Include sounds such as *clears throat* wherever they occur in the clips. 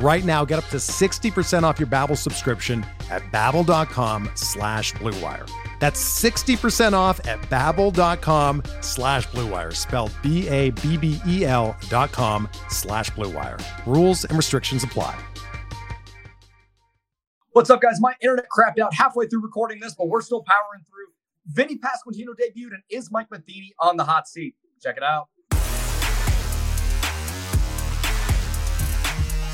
Right now, get up to 60% off your Babbel subscription at babbel.com slash bluewire. That's 60% off at babbel.com slash bluewire, spelled B-A-B-B-E-L dot com slash bluewire. Rules and restrictions apply. What's up, guys? My internet crapped out halfway through recording this, but we're still powering through. Vinnie Pasquantino debuted and is Mike Matheny on the hot seat. Check it out.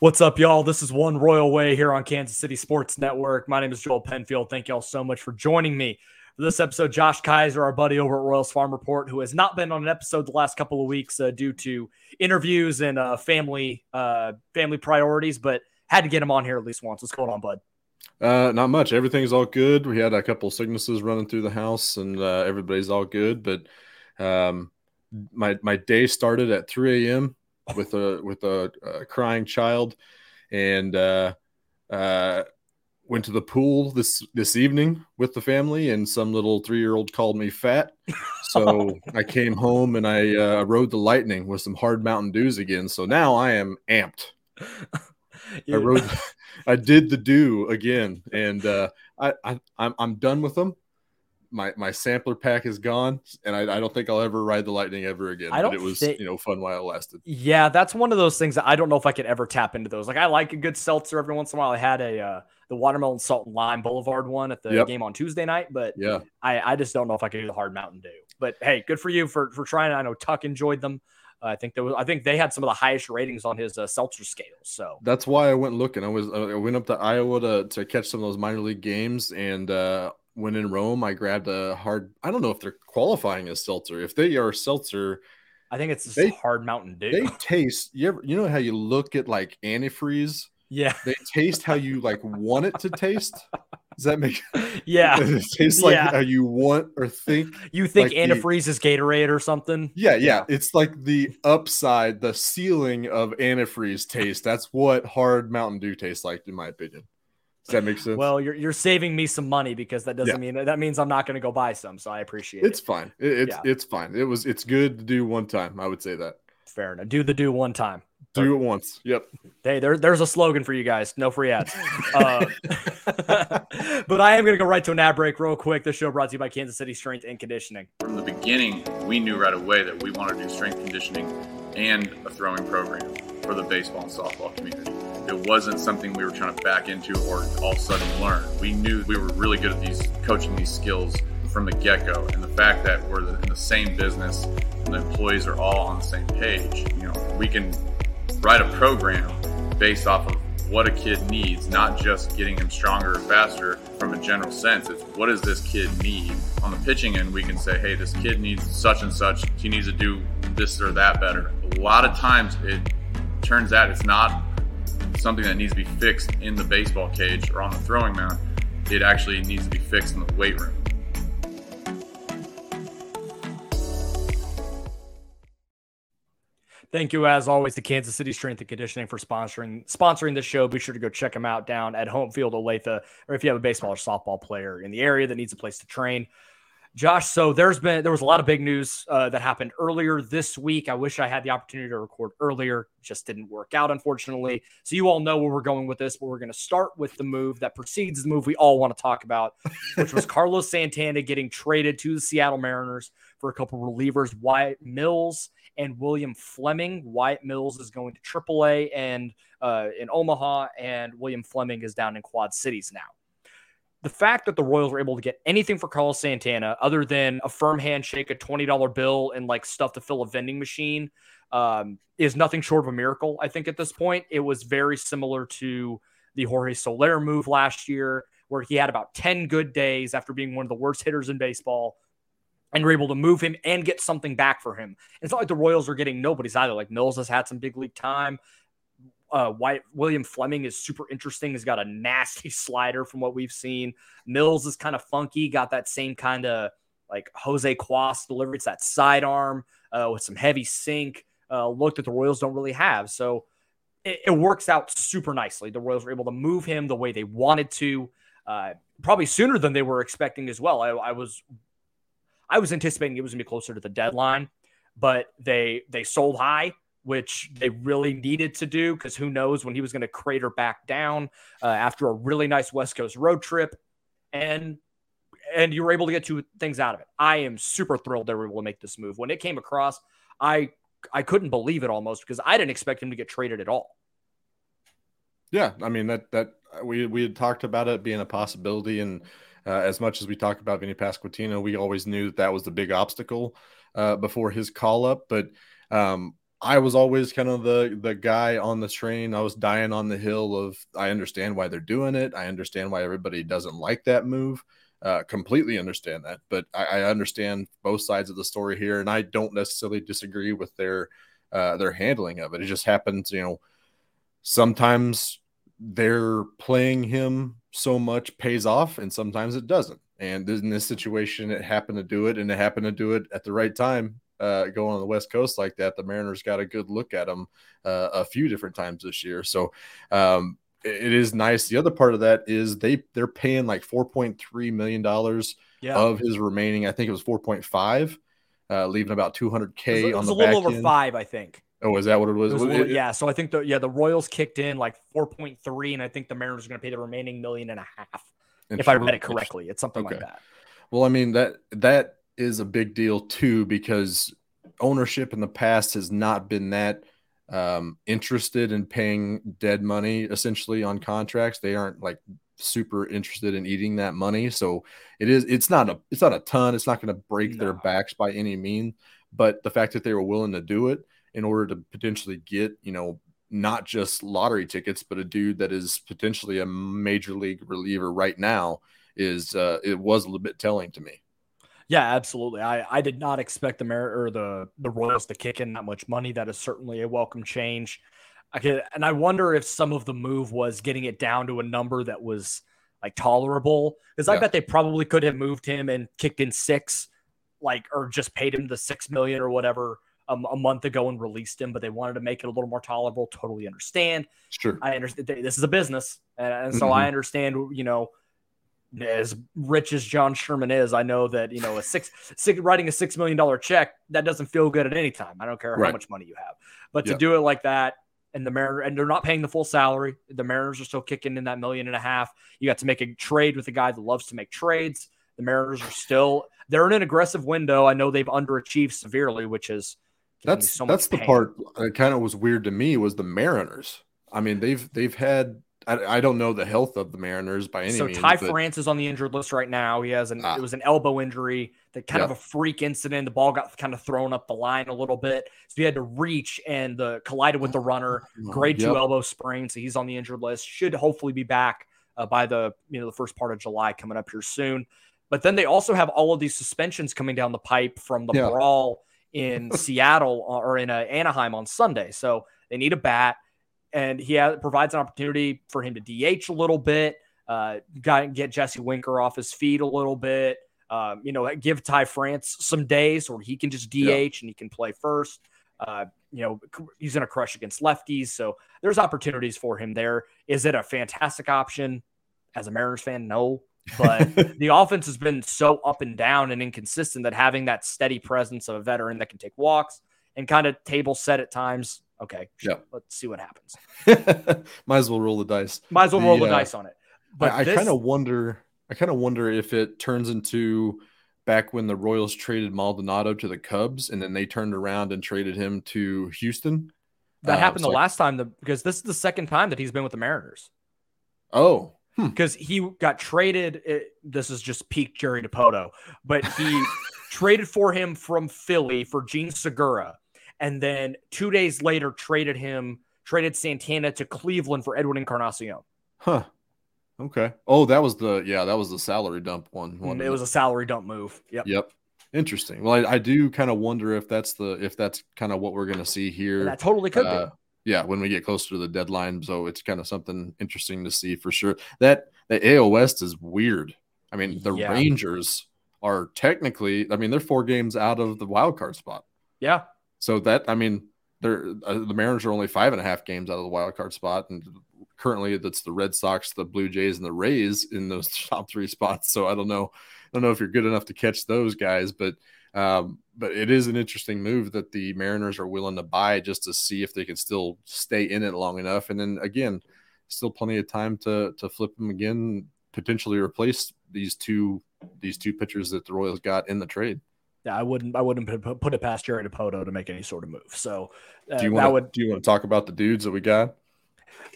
What's up, y'all? This is One Royal Way here on Kansas City Sports Network. My name is Joel Penfield. Thank y'all so much for joining me for this episode. Josh Keiser, our buddy over at Royals Farm Report, who has not been on an episode the last couple of weeks uh, due to interviews and uh, family uh, family priorities, but had to get him on here at least once. What's going on, bud? Uh, not much. Everything's all good. We had a couple sicknesses running through the house, and uh, everybody's all good. But um, my my day started at 3 a.m with a with a, a crying child, and uh, uh, went to the pool this this evening with the family. And some little three year old called me fat, *laughs* so I came home and I uh, rode the lightning with some hard Mountain Dews again. So now I am amped. I rode, *laughs* I did the do again, and uh, I, I I'm I'm done with them my my sampler pack is gone, and I, I, don't think I'll ever ride the Lightning ever again. I don't. But it was you know fun while it lasted. Yeah, that's one of those things that I don't know if I could ever tap into those. Like I like a good seltzer every once in a while. I had a uh, the watermelon salt and lime Boulevard one at the yep. game on Tuesday night, but yeah, I I just don't know if I could do the hard Mountain Dew. But hey, good for you for for trying. I know Tuck enjoyed them. Uh, I think there was, I think they had some of the highest ratings on his uh, seltzer scale. So that's why I went looking. I was I went up to Iowa to, to catch some of those minor league games, and uh, when in Rome, I grabbed a hard. I don't know if they're qualifying as seltzer. If they are seltzer, I think it's they, hard Mountain Dew. They taste. You ever, you know how you look at like antifreeze? Yeah, they taste how you like want it to taste. Does that make? *laughs* Yeah, *laughs* it tastes like yeah. how you want or think. You think like antifreeze the, is Gatorade or something? Yeah, yeah, It's like the upside, the ceiling of antifreeze taste. That's what hard Mountain Dew tastes like, in my opinion. Does that make sense? Well, you're you're saving me some money because that doesn't yeah. mean that means I'm not going to go buy some. So I appreciate it's it. It's fine. It, it's yeah. it's fine. It was it's good to do one time. I would say that. Fair enough. Do the do one time. Do it once. Yep. Hey, there, there's a slogan for you guys. No free ads. uh, *laughs* but I am going to go right to an ad break real quick. This show brought to you by Kansas City Strength and Conditioning. From the beginning, we knew right away that we wanted to do strength conditioning and a throwing program for the baseball and softball community. It wasn't something we were trying to back into or all of a sudden learn. We knew we were really good at these coaching these skills from the get go. And the fact that we're in the same business and the employees are all on the same page, you know, we can write a program based off of what a kid needs, not just getting him stronger or faster from a general sense. It's what does this kid need? On the pitching end, we can say, hey, this kid needs such and such. He needs to do this or that better. A lot of times it turns out it's not something that needs to be fixed in the baseball cage or on the throwing mound. It actually needs to be fixed in the weight room. Thank you, as always, to Kansas City Strength and Conditioning for sponsoring sponsoring this show. Be sure to go check them out down at Home Field Olathe, or if you have a baseball or softball player in the area that needs a place to train. Josh, so there's been there was a lot of big news uh, that happened earlier this week. I wish I had the opportunity to record earlier, just didn't work out, unfortunately. So you all know where we're going with this, but we're going to start with the move that precedes the move we all want to talk about, which was *laughs* Carlos Santana getting traded to the Seattle Mariners for a couple relievers, Wyatt Mills and William Fleming. Wyatt Mills is going to AAA and uh, in Omaha, and William Fleming is down in Quad Cities now. The fact that the Royals were able to get anything for Carlos Santana other than a firm handshake, a $20 bill, and like stuff to fill a vending machine um, is nothing short of a miracle. I think at this point, it was very similar to the Jorge Soler move last year, where he had about 10 good days after being one of the worst hitters in baseball and were able to move him and get something back for him. It's not like the Royals are getting nobody's either. Like Mills has had some big league time. Uh, White William Fleming is super interesting. He's got a nasty *laughs* slider from what we've seen. Mills is kind of funky, got that same kind of like Jose Cuas delivery. It's that sidearm uh, with some heavy sink uh, look that the Royals don't really have. So it, it, works out super nicely. The Royals were able to move him the way they wanted to, uh, probably sooner than they were expecting as well. I, I was I was anticipating it was going to be closer to the deadline, but they they sold high, which they really needed to do because who knows when he was going to crater back down uh, after a really nice West Coast road trip, and and you were able to get two things out of it. I am super thrilled they were able to make this move. When it came across, I I couldn't believe it almost because I didn't expect him to get traded at all. Yeah, I mean that that we we had talked about it being a possibility and uh, as much as we talk about Vinnie Pasquantino, we always knew that that was the big obstacle uh, before his call up. But um, I was always kind of the the guy on the train. I was dying on the hill of I understand why they're doing it. I understand why everybody doesn't like that move. Uh, completely understand that, but I, I, understand both sides of the story here, and I don't necessarily disagree with their uh, their handling of it. It just happens, you know. Sometimes they're playing him so much pays off and sometimes it doesn't. And in this situation, it happened to do it and it happened to do it at the right time. Uh, going on the West Coast like that, the Mariners got a good look at him uh, a few different times this year. So um, it, it is nice. The other part of that is they they're paying like four point three million dollars yeah. of his remaining. I think it was four point five, uh, leaving about two hundred k on the a little over end. five, I think. Oh, is that what it was? It was little, yeah. So I think the yeah the Royals kicked in like four point three, and I think the Mariners are going to pay the remaining million and a half, if I read it correctly. It's something okay. like that. Well, I mean that that is a big deal too because ownership in the past has not been that um, interested in paying dead money essentially on contracts. They aren't like super interested in eating that money. So it is it's not a it's not a ton. It's not going to break no. their backs by any mean. But the fact that they were willing to do it in order to potentially get, you know, not just lottery tickets, but a dude that is potentially a major league reliever right now is uh, it was a little bit telling to me. Yeah, absolutely. I, I did not expect the Mer- or the the Royals to kick in that much money. That is certainly a welcome change. I could, and I wonder if some of the move was getting it down to a number that was like tolerable. Because I bet they probably could have moved him and kicked in six, like or just paid him the six million or whatever um, a month ago and released him, but they wanted to make it a little more tolerable. Totally understand. Sure. I understand. This is a business. And, and so mm-hmm. I understand, you know, as rich as John Sherman is, I know that, you know, a six, *laughs* six writing a $6 million check, that doesn't feel good at any time. I don't care right. how much money you have, but to do it like that, and the Mariners, and they're not paying the full salary. The Mariners are still kicking in that million and a half. You got to make a trade with a guy that loves to make trades. The Mariners are still they're in an aggressive window. I know they've underachieved severely, which is that's so that's the pain. part that kind of was weird to me was the Mariners. I mean, they've they've had I, I don't know the health of the Mariners by any so means. So Ty but... France is on the injured list right now. He has an ah. it was an elbow injury, that kind yeah. of a freak incident. The ball got kind of thrown up the line a little bit, so he had to reach and the collided with the runner. Grade yep. two elbow sprain, so he's on the injured list. Should hopefully be back uh, by the you know the first part of July coming up here soon. But then they also have all of these suspensions coming down the pipe from the yeah. brawl in *laughs* Seattle or in uh, Anaheim on Sunday. So they need a bat. And he has, provides an opportunity for him to DH a little bit, uh, get Jesse Winker off his feet a little bit. Um, you know, give Ty France some days where he can just DH yeah. and he can play first. Uh, you know, he's going to crush against lefties. So there's opportunities for him there. Is it a fantastic option? As a Mariners fan, no. But *laughs* the offense has been so up and down and inconsistent that having that steady presence of a veteran that can take walks and kind of table set at times. Okay, yeah. let's see what happens. *laughs* Might as well roll the dice. Might as well roll the, uh, dice on it. But I, I kind of wonder. I kind of wonder if it turns into back when the Royals traded Maldonado to the Cubs, and then they turned around and traded him to Houston. That uh, happened the last time, the, because this is the second time that he's been with the Mariners. Oh, because hmm. he got traded. It, this is just peak Jerry Dipoto, but he *laughs* traded for him from Philly for Jean Segura, and then two days later traded him, traded Santana to Cleveland for Edwin Encarnacion. Huh. Okay. Oh, that was the yeah, that was the salary dump one. one it was a salary dump move. Yep. Yep. Interesting. Well, I, I do kind of wonder if that's the if that's kind of what we're going to see here. that totally could uh, be yeah, when we get closer to the deadline. So it's kind of something interesting to see for sure. That the AL West is weird. I mean, the yeah. Rangers are technically, I mean, they're four games out of the wild card spot. Yeah. So that, I mean, they're uh, the Mariners are only five and a half games out of the wild card spot, and currently that's the Red Sox, the Blue Jays, and the Rays in those *laughs* top three spots. So I don't know, I don't know if you're good enough to catch those guys, but um, but it is an interesting move that the Mariners are willing to buy just to see if they can still stay in it long enough. And then again, still plenty of time to to flip them again, potentially replace these two these two pitchers that the Royals got in the trade. Yeah, I wouldn't. I wouldn't put it past Jerry Dipoto to make any sort of move. So, uh, do you want? Do you want to talk about the dudes that we got?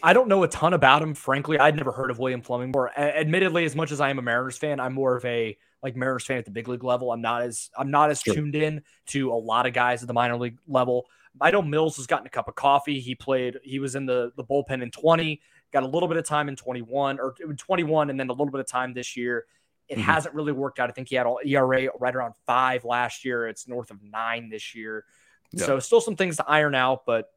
I don't know a ton about him, frankly. I'd never heard of William Fleming before. Admittedly, as much as I am a Mariners fan, I'm more of a like Mariners fan at the big league level. I'm not as I'm not as sure. tuned in to a lot of guys at the minor league level. I know Mills has gotten a cup of coffee. He played. He was in the the bullpen in 20. Got a little bit of time in 21 or 21, and then a little bit of time this year. It mm-hmm. hasn't really worked out. I think he had all ERA right around five last year. It's north of nine this year. Yeah. So still some things to iron out. But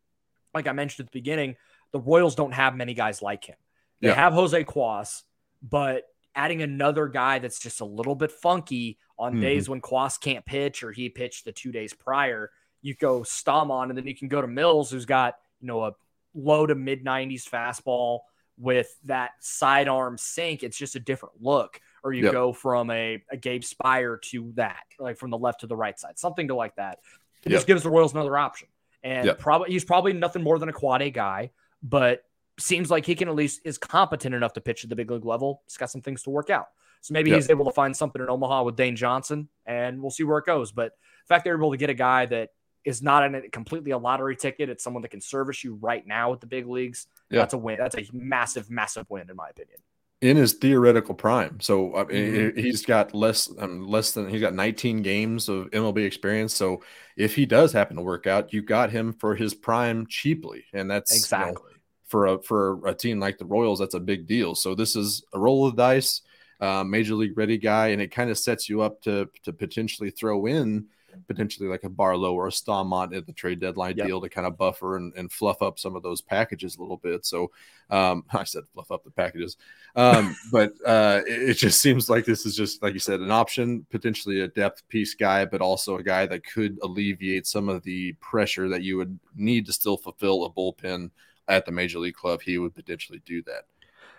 like I mentioned at the beginning, the Royals don't have many guys like him. They yeah. have Jose Cuas, but adding another guy that's just a little bit funky on mm-hmm. days when Quas can't pitch or he pitched the two days prior, you go Staumont, and then you can go to Mills, who's got you know a low to mid 90s fastball with that sidearm sink. It's just a different look. Or you yep. go from a, a Gabe Speier to that, like from the left to the right side, something to like that. It yep. just gives the Royals another option. And yep. probably he's probably nothing more than a quad A guy, but seems like he can at least is competent enough to pitch at the big league level. He's got some things to work out. So maybe he's able to find something in Omaha with Dane Johnson, and we'll see where it goes. But the fact they're able to get a guy that is not in a completely a lottery ticket, it's someone that can service you right now at the big leagues. Yep. That's a win. That's a massive, massive win in my opinion. In his theoretical prime, so I mean, mm-hmm. he's got less, um, less than he's got 19 games of MLB experience. So if he does happen to work out, you got him for his prime cheaply, and that's exactly. You know, for a for a team like the Royals, that's a big deal. So this is a roll of the dice, uh, major league ready guy, and it kind of sets you up to to potentially throw in potentially like a Barlow or a Staumont at the trade deadline yep. deal to kind of buffer and, and, fluff up some of those packages a little bit. So um, *laughs* I said fluff up the packages, um, *laughs* but uh, it, it, just seems like this is just like you said, an option, potentially a depth piece guy, but also a guy that could alleviate some of the pressure that you would need to still fulfill a bullpen at the major league club, he would potentially do that.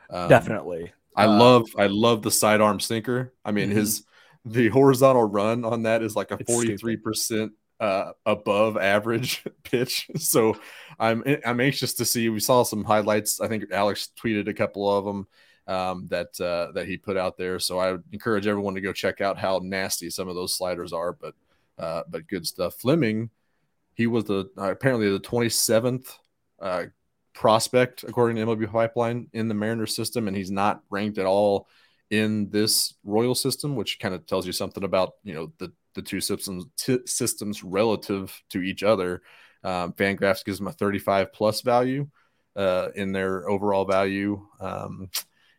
Um, Definitely. I uh, love I love the sidearm sinker. I mean, mm-hmm. his the horizontal run on that is like a forty three percent uh, above average *laughs* pitch. So I'm I'm anxious to see. We saw some highlights. I think Alex tweeted a couple of them um, that uh, that he put out there. So I would encourage everyone to go check out how nasty some of those sliders are. But uh, but good stuff. Fleming, he was the uh, apparently the 27th uh, prospect according to MLB Pipeline in the Mariners system, and he's not ranked at all in this Royal system, which kind of tells you something about you know the the two systems t- systems relative to each other. Um, Fangraphs gives him a 35 plus value uh, in their overall value. Um,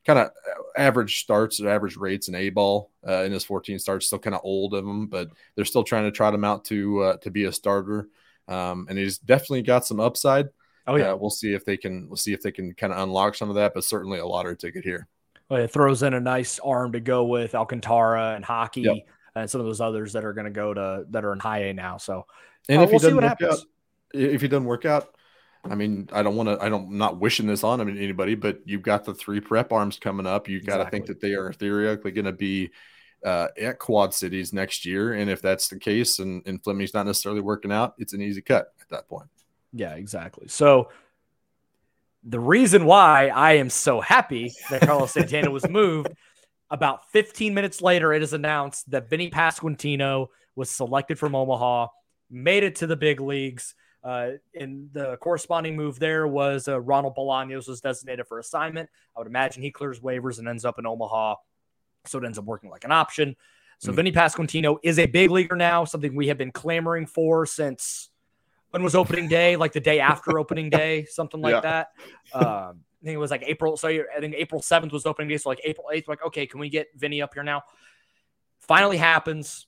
kind of average starts or average rates in A ball uh, in his 14 starts, still kind of old of him, but they're still trying to trot him out to uh, to be a starter. Um, and he's definitely got some upside. Oh yeah, uh, we'll see if they can. We'll see if they can kind of unlock some of that. But certainly a lottery ticket here. Well, it throws in a nice arm to go with Alcantara and hockey Yep. and some of those others that are going to go to that are in high A now. So And Uh, if we'll he see doesn't what work happens. out, if he doesn't work out, I mean, I don't want to. I don't. I'm not wishing this on I mean, anybody, but you've got the three prep arms coming up. You've got to think that they are theoretically going to be uh, at Quad Cities next year, and if that's the case, and, and Fleming's not necessarily working out, it's an easy cut at that point. Yeah, exactly. So the reason why I am so happy that Carlos Santana was moved about 15 minutes later, it is announced that Vinnie Pasquantino was selected from Omaha, made it to the big leagues. Uh, and the corresponding move there was uh, Ronald Bolaños was designated for assignment. I would imagine he clears waivers and ends up in Omaha. So it ends up working like an option. So Mhm. Vinnie Pasquantino is a big leaguer now, something we have been clamoring for since when was opening day? Like the day after opening day, something like Yeah. that. Um, I think it was like April. So I think April 7th was opening day. So like April 8th, like, okay, can we get Vinnie up here now? Finally happens.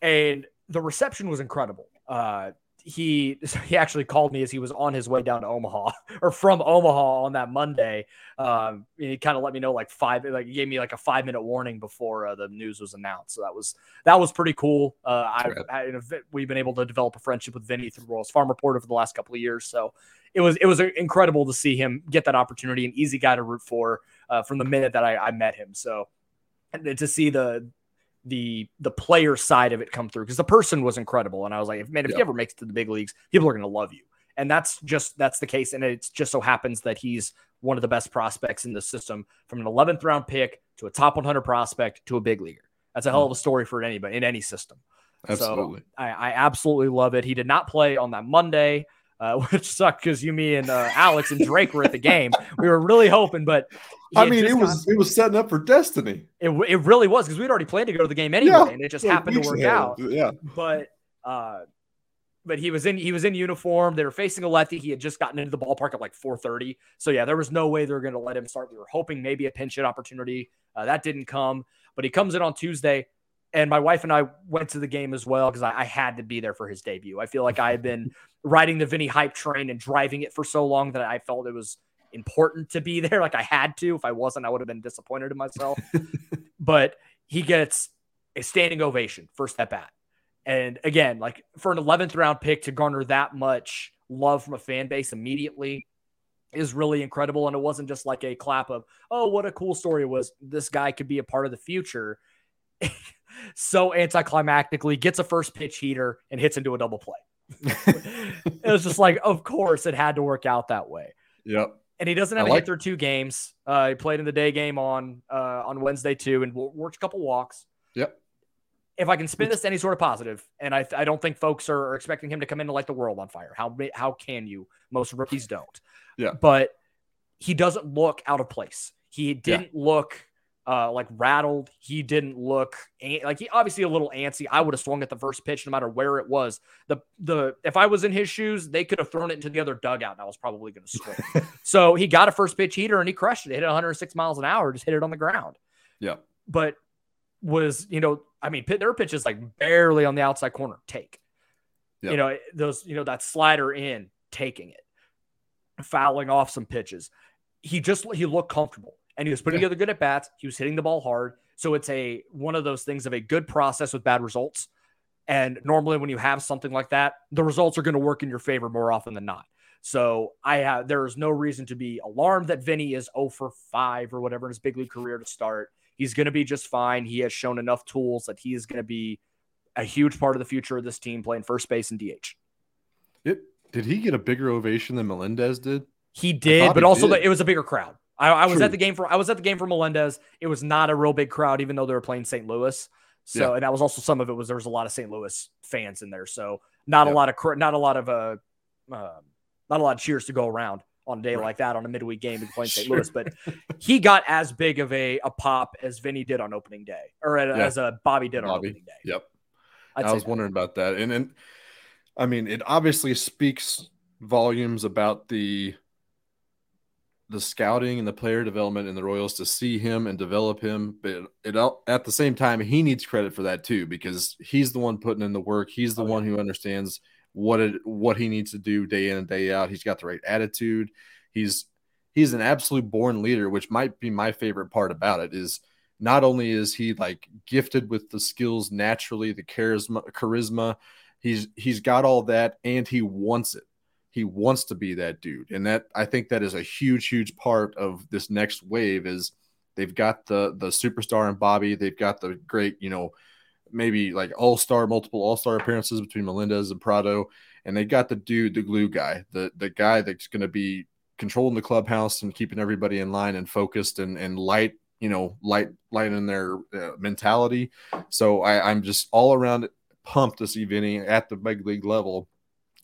And the reception was incredible. Uh, he *laughs* he actually called me as he was on his way down to Omaha *laughs* or from Omaha on that Monday. Um, he kind of let me know like five, like he gave me like a five minute warning before uh, the news was announced. So that was that was pretty cool. Uh, I, I you know, Vi- we've been able to develop a friendship with Vinnie through Royals Farm Report over the last couple of years. So it was it was incredible to see him get that opportunity. An easy guy to root for uh, from the minute that I, I met him. So and to see the the the player side of it come through because the person was incredible, and I was like, man, if Yeah. he ever makes it to the big leagues, people are going to love you. And that's just that's the case, and it just so happens that he's one of the best prospects in the system, from an 11th round pick to a top 100 prospect to a big leaguer. That's a hell of a hmm. story for anybody in any system. Absolutely. So I, I absolutely love it. He did not play on that Monday, uh, *laughs* which sucked because you, me, and uh, Alex and Drake were at the game. We were really hoping, but I mean, it was it was setting up for destiny. it, it really was because we'd already planned to go to the game anyway, Yeah, and it just happened to work ahead. out. Yeah. But uh, but he was in he was in uniform. They were facing a lefty. He had just gotten into the ballpark at like 4:30. So yeah, there was no way they were going to let him start. We were hoping maybe a pinch hit opportunity. Uh, that didn't come, but he comes in on Tuesday. And my wife and I went to the game as well because I, I had to be there for his debut. I feel like I had been *laughs* riding the Vinnie hype train and driving it for so long that I felt it was important to be *laughs* there. Like I had to. If I wasn't, I would have been disappointed in myself. *laughs* but he gets a standing ovation first at bat. And again, like for an 11th round pick to garner that much love from a fan base immediately is really incredible. And it wasn't just like a clap of, oh, what a cool story it was. This guy could be a part of the future. So anticlimactically gets a first pitch heater and hits into a double play. *laughs* it was just like, of course, it had to work out that way. Yep. And he doesn't I have a like- hit through two games. Uh, he played in the day game on uh, on Wednesday too, and wo- worked a couple walks. Yep. If I can spin this to any sort of positive, and I, I don't think folks are, are expecting him to come in and light the world on fire. How how can you? Most rookies don't. Yeah. But he doesn't look out of place. He didn't look uh, like rattled. He didn't look like he obviously a little antsy. I would have swung at the first pitch no matter where it was. The the if I was in his shoes, they could have thrown it into the other dugout, and I was probably going to swing. *laughs* so he got a first pitch heater and he crushed it. Hit it 106 miles an hour, just hit it on the ground. Yeah, But was you know, I mean, pit- there were pitches like barely on the outside corner, take. You know those, you know that slider in, taking it, fouling off some pitches. He just he looked comfortable and he was putting Yeah. together good at bats. He was hitting the ball hard. So it's a one of those things of a good process with bad results. And normally when you have something like that, the results are going to work in your favor more often than not. So I have there is no reason to be alarmed that Vinnie is 0 for 5 or whatever in his big league career to start. He's going to be just fine. He has shown enough tools that he is going to be a huge part of the future of this team playing first base and DH. It, did he get a bigger ovation than Melendez did? He did, but he also did. The, it was a bigger crowd. I, I was True. at the game for I was at the game for Melendez. It was not a real big crowd, even though they were playing St. Louis. So, Yeah. and that was also some of it was there was a lot of St. Louis fans in there. So, not a lot of cr- not a lot of uh, uh, not a lot of cheers to go around on a day Right. like that on a midweek game and playing St. *laughs* Sure. Louis. But he got as big of a, a pop as Vinnie did on opening day, or at, Yeah. as a Bobby did on opening day. Yep. I was that. wondering about that, and and I mean, it obviously speaks volumes about the the scouting and the player development in the Royals to see him and develop him. But it al- at the same time, he needs credit for that too because he's the one putting in the work. He's the Oh, one who understands what it what he needs to do day in and day out. He's got the right attitude. He's he's an absolute born leader, which might be my favorite part about it is not only is he like gifted with the skills naturally, the charisma, charisma, he's he's got all that and he wants it. He wants to be that dude. And that I think that is a huge huge part of this next wave is they've got the the superstar and Bobby, they've got the great, you know, maybe like all-star multiple all-star appearances between Melendez and Pratto. And they got the dude, the glue guy, the the guy that's going to be controlling the clubhouse and keeping everybody in line and focused and and light you know light light in their uh, mentality. So I, i'm just all around pumped to see vinnie at the big league level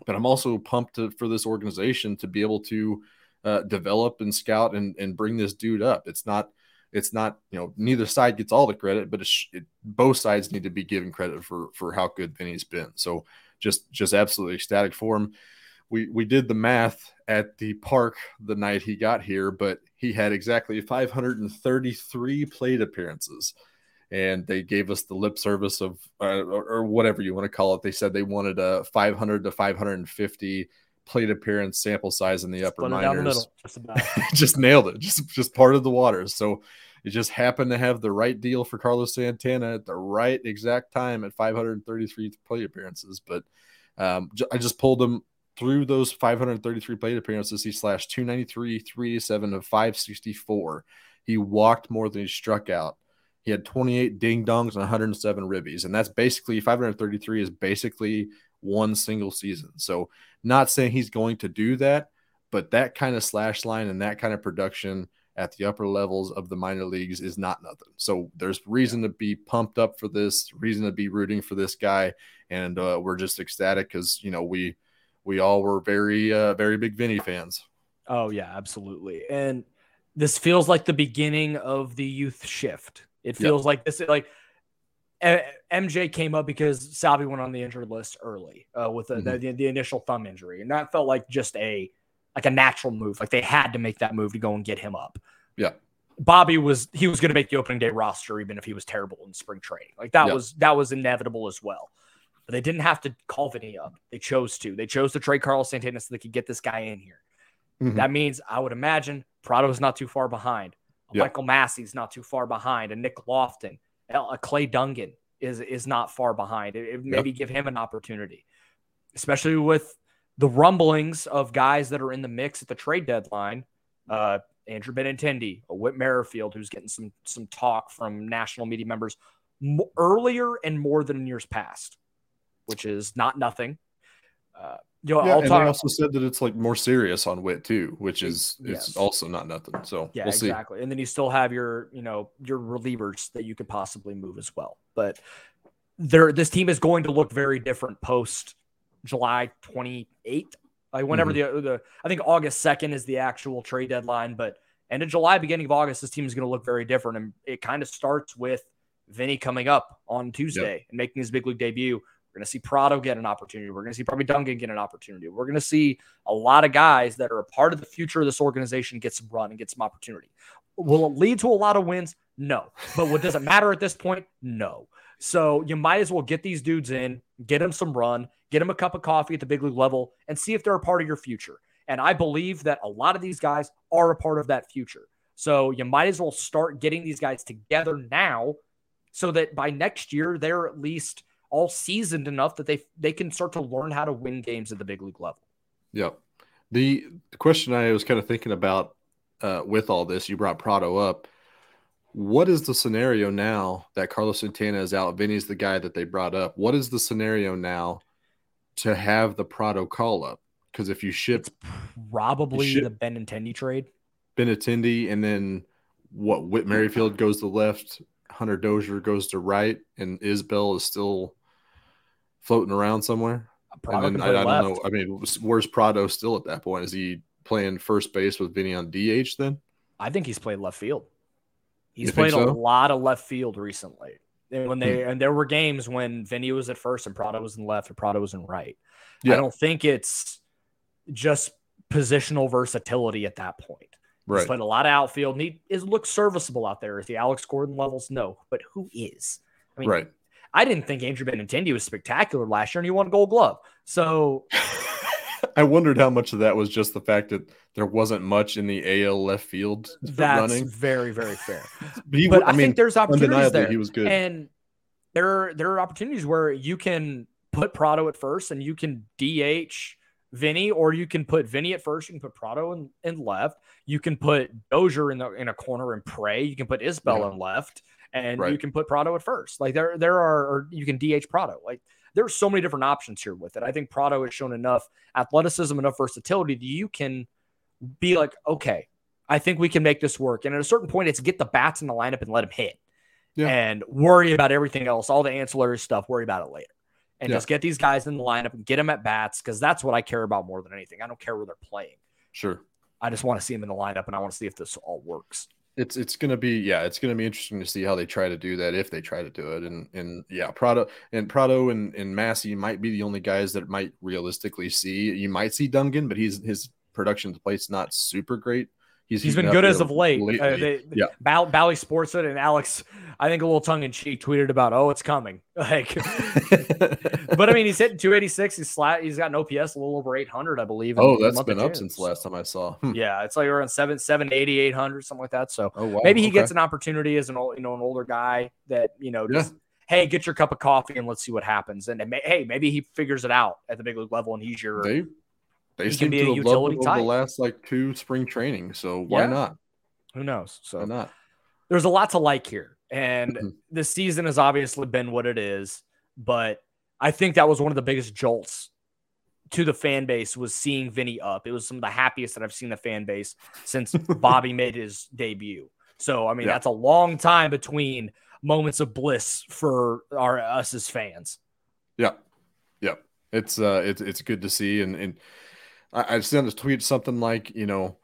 but i'm also pumped to, for this organization to be able to uh, develop and scout and, and bring this dude up. It's not it's not you know neither side gets all the credit but it, both sides need to be given credit for for how good vinnie's been. So just just absolutely ecstatic for him. We we did the math at the park the night he got here, but he had exactly 533 plate appearances. And they gave us the lip service of, uh, or, or, whatever you want to call it. They said they wanted a 500 to 550 plate appearance sample size in the upper minors. The just, *laughs* just nailed it. Just just part of the waters. So it just happened to have the right deal for Carlos Santana at the right exact time at 533 plate appearances. But um, I just pulled him through those 533 plate appearances, he slashed 293, 387 of 564. He walked more than he struck out. He had 28 ding dongs and 107 ribbies. And that's basically 533 is basically one single season. So, not saying he's going to do that, but that kind of slash line and that kind of production at the upper levels of the minor leagues is not nothing. So, there's reason to be pumped up for this, reason to be rooting for this guy. And uh, we're just ecstatic because, you know, we, we all were very uh, very big Vinnie fans. Oh yeah, absolutely. And this feels like the beginning of the youth shift. It feels yep. like this like MJ came up because Salvy went on the injured list early uh, with the, mm-hmm. the, the, initial thumb injury, and that felt like just a like a natural move. Like they had to make that move to go and get him up. Yeah. Bobby was he was going to make the opening day roster even if he was terrible in spring training. Like that was that was inevitable as well. But they didn't have to call Vinnie up. They chose to. They chose to trade Carlos Santana so they could get this guy in here. Mm-hmm. That means I would imagine Pratto is not too far behind. Yep. Michael Massey's not too far behind. And Nick Loftin, a Clay Dungan is is not far behind. It, it maybe yep. give him an opportunity, especially with the rumblings of guys that are in the mix at the trade deadline. Uh, Andrew Benintendi, a Whit Merrifield, who's getting some some talk from national media members earlier and more than in years past which is not nothing. Uh, know, yeah, and talk- they also said that it's like more serious on Whit too, which is yes. it's also not nothing. So yeah, we'll exactly. See. And then you still have your you know your relievers that you could possibly move as well. But there, this team is going to look very different post July 28th. Like whenever mm-hmm. the the I think August 2nd is the actual trade deadline, but end of July, beginning of August, this team is going to look very different. And it kind of starts with Vinnie coming up on Tuesday yep. and making his big league debut we're going to see Pratto get an opportunity. We're going to see probably Dungan get an opportunity. We're going to see a lot of guys that are a part of the future of this organization get some run and get some opportunity. Will it lead to a lot of wins? No. But what does it matter at this point? No. So you might as well get these dudes in, get them some run, get them a cup of coffee at the big league level, and see if they're a part of your future. And I believe that a lot of these guys are a part of that future. So you might as well start getting these guys together now so that by next year, they're at least – all seasoned enough that they they can start to learn how to win games at the big league level. Yeah. The, the question I was kind of thinking about uh, with all this, you brought Pratto up. What is the scenario now that Carlos Santana is out? Vinnie's the guy that they brought up. What is the scenario now to have the Pratto call up? Because if you ship, it's probably ship the Benintendi trade. Benintendi, and then what? Whit Merrifield goes to left. Hunter Dozier goes to right, and Isbel is still floating around somewhere. and then, I, I, don't know. I mean, where's Pratto still at that point? Is he playing first base with Vinnie on DH then? I think he's played left field. He's you played so? a lot of left field recently. And when they hmm. and there were games when Vinnie was at first and Pratto was in left and Pratto was in right. Yeah. I don't think it's just positional versatility at that point. Right. He's played a lot of outfield and he is looks serviceable out there. Is the Alex Gordon levels? No, but who is? I mean, right. I didn't think Andrew Benintendi was spectacular last year, and he won a Gold Glove. So *laughs* I wondered how much of that was just the fact that there wasn't much in the AL left field that's running. very, very fair. *laughs* But, he, but I, I, mean, think there's opportunities there. he was good. And there are, there are opportunities where you can put Pratto at first and you can DH Vinnie, or you can put Vinnie at first. You can put Prado in, in left. You can put Dozier in the in a corner and pray. You can put Isbel Yeah. in left, and Right. you can put Pratto at first. Like there there are, or you can DH Pratto. Like there's so many different options here with it. I think Pratto has shown enough athleticism, enough versatility that you can be like, okay, I think we can make this work. And at a certain point, it's get the bats in the lineup and let them hit, Yeah. and worry about everything else, all the ancillary stuff. Worry about it later, and Yeah. just get these guys in the lineup and get them at bats because that's what I care about more than anything. I don't care where they're playing. sure. I just want to see them in the lineup, and I want to see if this all works. It's it's gonna be yeah, it's gonna be interesting to see how they try to do that if they try to do it. And and yeah, Pratto and Pratto and, and Massey might be the only guys that might realistically see. You might see Dungan, but he's his production plate's not super great. He's heating been good as of late. Uh, they, Yeah. Ball, Bally Sports it and Alex, I think a little tongue in cheek, tweeted about, "Oh, it's coming." *laughs* Like, *laughs* but I mean, he's hitting 286. He's flat. He's got an OPS a little over 800, I believe. oh, that's been up June. since last time I saw. Hmm. Yeah, it's like around seven, seven, 80, 800, something like that. So Oh wow. maybe he okay. gets an opportunity as an old, you know, an older guy that you know, just hey, get your cup of coffee and let's see what happens. And, and may, hey, maybe he figures it out at the big league level, and he's your they they he seem be to a have loved him over the last like two spring training. So why Yeah. not? who knows. So Why not? there's a lot to like here. And *laughs* the season has obviously been what it is, but I think that was one of the biggest jolts to the fan base was seeing Vinnie up. It was some of the happiest that I've seen the fan base since *laughs* Bobby made his debut. So I mean, Yeah. that's a long time between moments of bliss for our us as fans. Yeah, yeah. It's uh, it's it's good to see, and and I, I sent a tweet something like you know,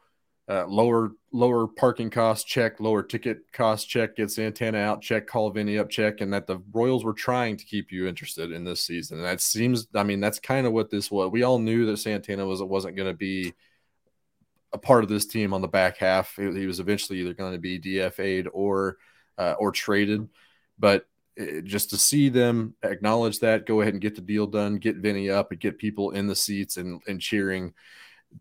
uh, lower lower parking cost check, lower ticket cost check, get Santana out check, call Vinnie up check, and that the Royals were trying to keep you interested in this season. And that seems, I mean, that's kind of what this was. We all knew that Santana was wasn't going to be a part of this team on the back half. He, he was eventually either going to be DFA'd or uh, or traded, but Eh, just to see them acknowledge that, go ahead and get the deal done, get Vinnie up, and get people in the seats and, and cheering.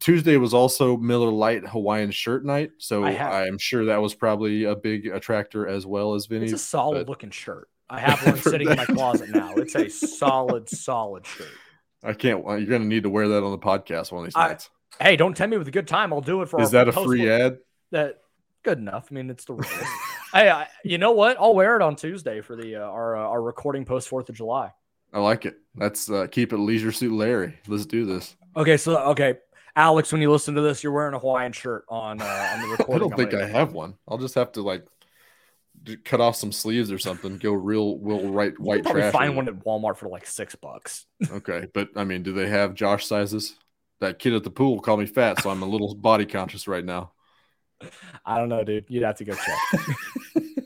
Tuesday was also Miller Lite Hawaiian shirt night, so I I'm sure that was probably a big attractor as well as Vinnie. It's a solid but- looking shirt. I have *laughs* one sitting in my closet now. It's a *laughs* solid, solid shirt. I can't. You're going to need to wear that on the podcast one of these I- nights. Hey, don't tempt me with a good time. I'll do it for Is that a free ad? that good enough. I mean, it's the *laughs* rules. Hey, I, you know what? I'll wear it on Tuesday for the uh, our uh, our recording post Fourth of July. I like it. That's uh, keep it leisure suit Larry. Let's do this. Okay, so okay, Alex, when you listen to this, you're wearing a Hawaiian shirt on uh, on the recording. *laughs* I don't think I'm have one. I'll just have to like cut off some sleeves or something. Go real, real white, You white trash. find one at Walmart for like six bucks. *laughs* Okay, but I mean, do they have Josh sizes? That kid at the pool called me fat, so I'm a little body conscious right now. I don't know, dude. You'd have to go check. *laughs*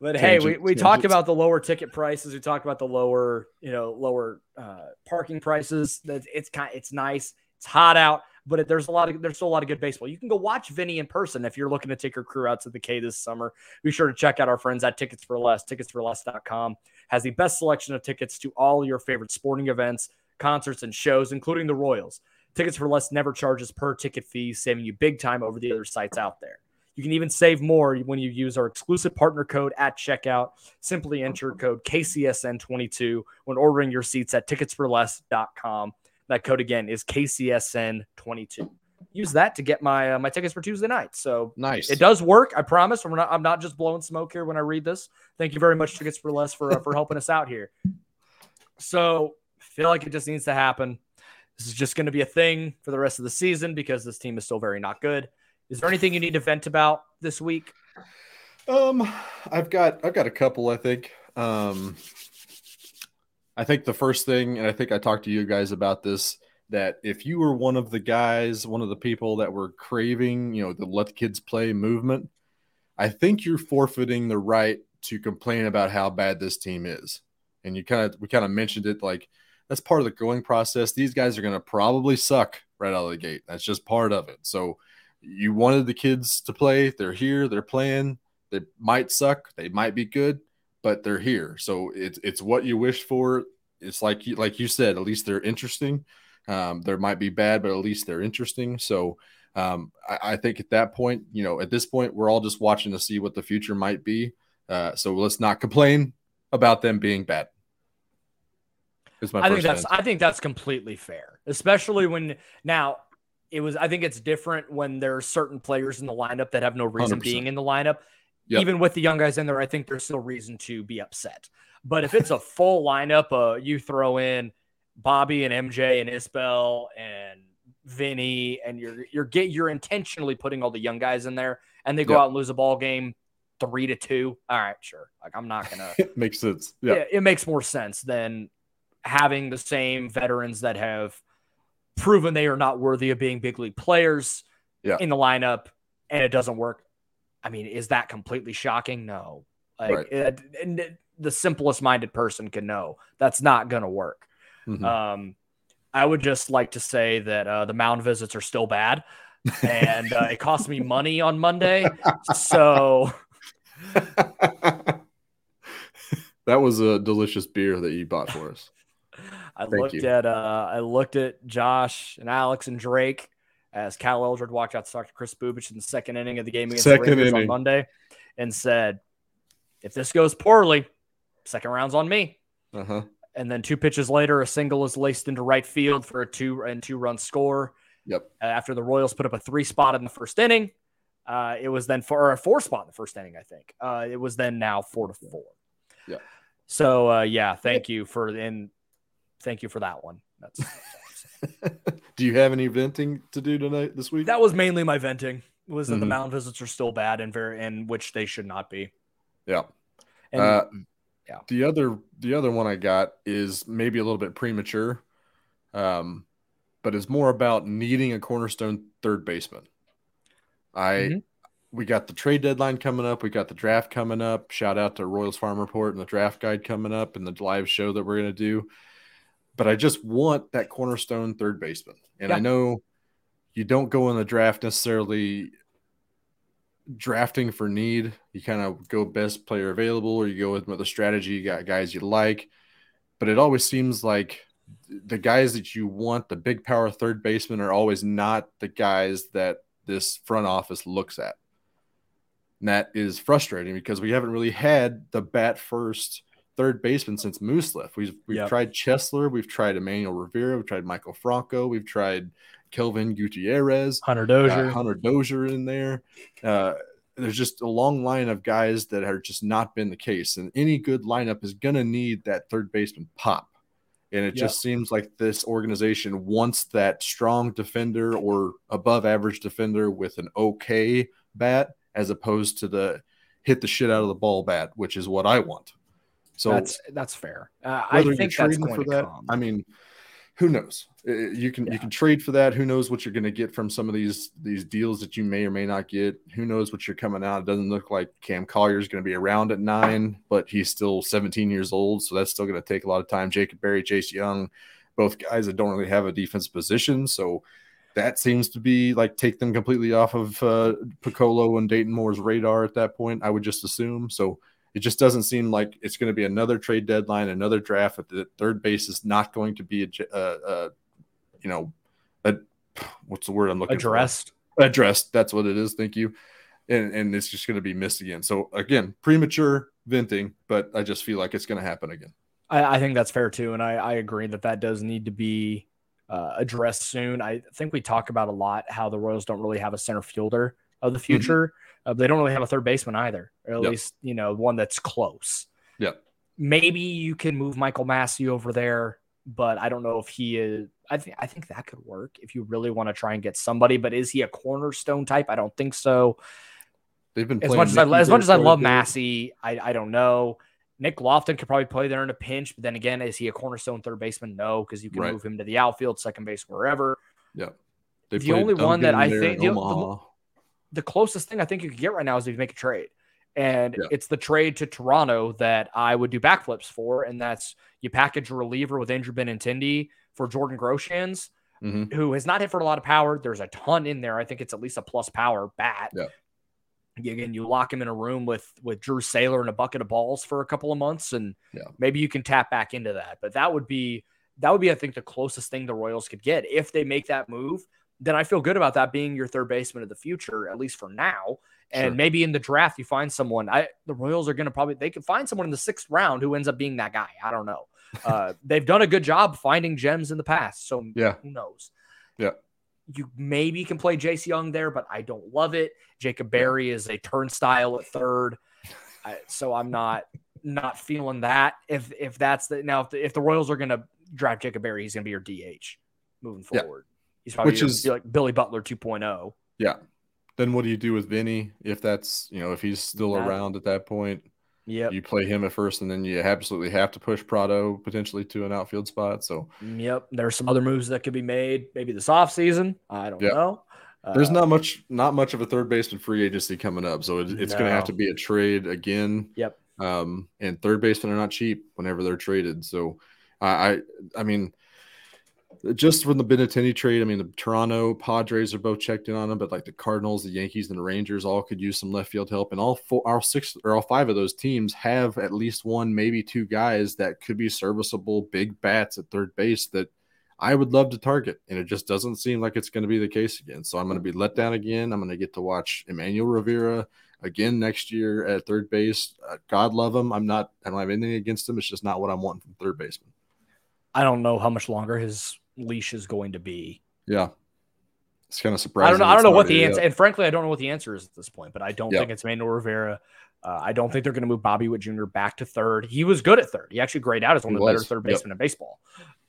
But hey, we, Tangent- we talked about the lower ticket prices. We talked about the lower, you know, lower uh, parking prices. That it's kind, it's nice. It's hot out, but it, there's a lot of there's still a lot of good baseball. You can go watch Vinnie in person if you're looking to take your crew out to the K this summer. Be sure to check out our friends at Tickets for Less. Ticketsforless.com has the best selection of tickets to all your favorite sporting events, concerts, and shows, including the Royals. Tickets for Less never charges per ticket fee, saving you big time over the other sites out there. You can even save more when you use our exclusive partner code at checkout. Simply enter code KCSN22 when ordering your seats at ticketsforless.com. That code again is KCSN22. Use that to get my uh, my tickets for Tuesday night. So Nice. it does work. I promise. I'm not. I'm not just blowing smoke here when I read this. Thank you very much, Tickets for Less, for uh, for helping us out here. So feel like it just needs to happen. This is just going to be a thing for the rest of the season because this team is still very not good. Is there anything you need to vent about this week? Um, I've got I've got a couple. I think. Um, I think the first thing, and I think I talked to you guys about this, that if you were one of the guys, one of the people that were craving, you know, the let the kids play movement, I think you're forfeiting the right to complain about how bad this team is. And you kind of we kind of mentioned it like that's part of the growing process. These guys are going to probably suck right out of the gate. That's just part of it. So you wanted the kids to play. They're here. They're playing. They might suck. They might be good. but they're here. So it's it's what you wish for. It's like you like you said, at least they're interesting. Um, there might be bad, but at least they're interesting. So um, I, I, think at that point, you know, at this point, we're all just watching to see what the future might be. Uh, so let's not complain about them being bad. I think that's I think that's completely fair, especially when now it was. I think it's different when there are certain players in the lineup that have no reason 100%. being in the lineup. Yep. Even with the young guys in there, I think there's still reason to be upset. But if it's a full lineup, uh, you throw in Bobby and MJ and Isbel and Vinnie, and you're you're get you're intentionally putting all the young guys in there, and they go yep. out and lose a ball game three to two. All right, sure. Like I'm not gonna. it *laughs* makes sense. Yeah, it, it makes more sense than having the same veterans that have proven they are not worthy of being big league players yeah. in the lineup, and it doesn't work. I mean, is that completely shocking? No. Like right. it, it, the simplest minded person can know that's not going to work. Mm-hmm. Um, I would just like to say that uh, the mound visits are still bad, and uh, it cost me *laughs* money on Monday. So *laughs* that was a delicious beer that you bought for us. I Thank looked you. at uh, I looked at Josh and Alex and Drake as Cal Eldred walked out to talk to Kris Bubic in the second inning of the game against second the Rangers inning. on Monday, and said, "If this goes poorly, second round's on me." Uh-huh. And then two pitches later, a single is laced into right field for a two and two run score. Yep. After the Royals put up a three spot in the first inning, uh, it was then for a four spot in the first inning. I think uh, it was then now four to four. Yeah. So uh, yeah, thank you for and thank you for that one. That's. *laughs* do you have any venting to do tonight this week? That was mainly my venting. Was that mm-hmm. the mound visits are still bad and very and which they should not be. Yeah. And, uh, yeah. The other the other one I got is maybe a little bit premature, um, but it's more about needing a cornerstone third baseman. I mm-hmm. we got the trade deadline coming up. We got the draft coming up. Shout out to Royals Farm Report and the draft guide coming up and the live show that we're gonna do but I just want that cornerstone third baseman. And yeah. I know you don't go in the draft necessarily drafting for need. You kind of go best player available, or you go with, a strategy. You got guys you like, but it always seems like the guys that you want, the big power third baseman, are always not the guys that this front office looks at. And that is frustrating because we haven't really had the bat first third baseman since Moose left. We've we've yep. tried Cheslor, we've tried Emmanuel Rivera, we've tried Maikel Franco, we've tried Kelvin Gutierrez, Hunter Dozier, Hunter Dozier in there. Uh, there's just a long line of guys that have just not been the case, and any good lineup is gonna need that third baseman pop. And it yep. just seems like this organization wants that strong defender or above average defender with an okay bat, as opposed to the hit the shit out of the ball bat, which is what I want. So that's that's fair. Uh, I think that's going for that. Come. I mean, who knows? You can yeah. you can trade for that. Who knows what you're going to get from some of these these deals that you may or may not get. Who knows what you're coming out? It doesn't look like Cam Collier is going to be around at nine, but he's still 17 years old, so that's still going to take a lot of time. Jacob Berry, Jace Jung, both guys that don't really have a defense position, so that seems to be like take them completely off of uh, Picollo and Dayton Moore's radar at that point. I would just assume so it just doesn't seem like it's going to be another trade deadline, another draft. At the third base is not going to be a, a, a you know, a what's the word I'm looking addressed. for? Addressed. That's what it is. Thank you. And and it's just going to be missed again. So again, premature venting, but I just feel like it's going to happen again. I, I think that's fair too, and I, I agree that that does need to be uh, addressed soon. I think we talk about a lot how the Royals don't really have a center fielder of the mm-hmm. future. Mm-hmm. Uh, they don't really have a third baseman either, or at yep. least you know one that's close. Yeah. Maybe you can move Michael Massey over there, but I don't know if he is. I think I think that could work if you really want to try and get somebody. But is he a cornerstone type? I don't think so. They've been as much as I as much as I love Massey. I I don't know. Nick Loftin could probably play there in a pinch, but then again, is he a cornerstone third baseman? No, because you can right. move him to the outfield, second base, wherever. Yeah. They the only one that I think the, the, the closest thing I think you could get right now is if you make a trade. And yeah. it's the trade to Toronto that I would do backflips for. And that's you package a reliever with Andrew Benintendi for Jordan Groshans, mm-hmm. who has not hit for a lot of power. There's a ton in there. I think it's at least a plus power bat. Yeah. again, you lock him in a room with with Drew Saylor and a bucket of balls for a couple of months, and Yeah. maybe you can tap back into that. But that would be that would be, I think, the closest thing the Royals could get if they make that move. Then I feel good about that being your third baseman of the future, at least for now. And Sure. maybe in the draft you find someone. I the Royals are going to probably they can find someone in the sixth round who ends up being that guy. I don't know. Uh, *laughs* they've done a good job finding gems in the past, so Yeah. who knows? Yeah. You maybe can play Jace Jung there, but I don't love it. Jacob Berry is a turnstile at third, I, so I'm not not feeling that. If if that's the now if the, if the Royals are going to draft Jacob Berry, he's going to be your DH moving Yeah. He's probably Which is- like Billy Butler oh. 2.0. Yeah. Then what do you do with Vinnie if that's you know if he's still That- around at that point? Yeah. You play him at first, and then you absolutely have to push Pratto potentially to an outfield spot. So Yep. There's some other moves that could be made maybe this offseason. I don't Yeah. know. there's Uh, not much not much of a third baseman free agency coming up. So it, it's going to have to be a trade again. Yep. Um, and third basemen are not cheap whenever they're traded. So I I, I mean. Just from the Benintendi trade, I mean, the Toronto Padres are both checked in on him, but like the Cardinals, the Yankees, and the Rangers all could use some left field help. And all four, all six, or all five of those teams have at least one, maybe two guys that could be serviceable big bats at third base that I would love to target. And it just doesn't seem like it's going to be the case again. So I'm going to be let down again. I'm going to get to watch Emmanuel Rivera again next year at third base. Uh, God love him. I'm not, I don't have anything against him. It's just not what I'm wanting from third baseman. I don't know how much longer his leash is going to be. Yeah. It's kind of surprising. I don't know. I don't know what the yet. answer. And frankly, I don't know what the answer is at this point. But I don't Yeah. think it's Manuel Rivera. Uh, I don't think they're going to move Bobby Witt Jr. back to third. He was good at third. He actually grayed out as one He of the better third Yep. basemen in baseball.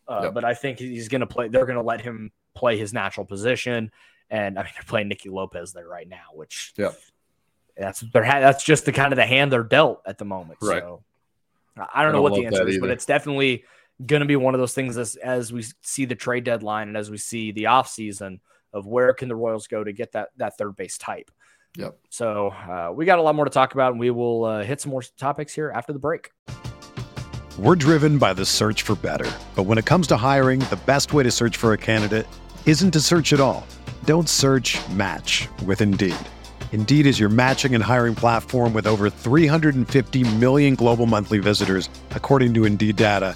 Uh, Yep. But I think he's going to play. They're going to let him play his natural position. And I mean, they're playing Nicky Lopez there right now, which yeah, that's their ha- that's just the kind of the hand they're dealt at the moment. Right. So I- I don't I know don't what the answer is, but it's definitely going to be one of those things as as we see the trade deadline and as we see the offseason of where can the Royals go to get that that third base type. Yep. So uh, we got a lot more to talk about, and we will uh, hit some more topics here after the break. We're driven by the search for better. But when it comes to hiring, the best way to search for a candidate isn't to search at all. Don't search match with Indeed. Indeed is your matching and hiring platform with over 350 million global monthly visitors, according to Indeed data,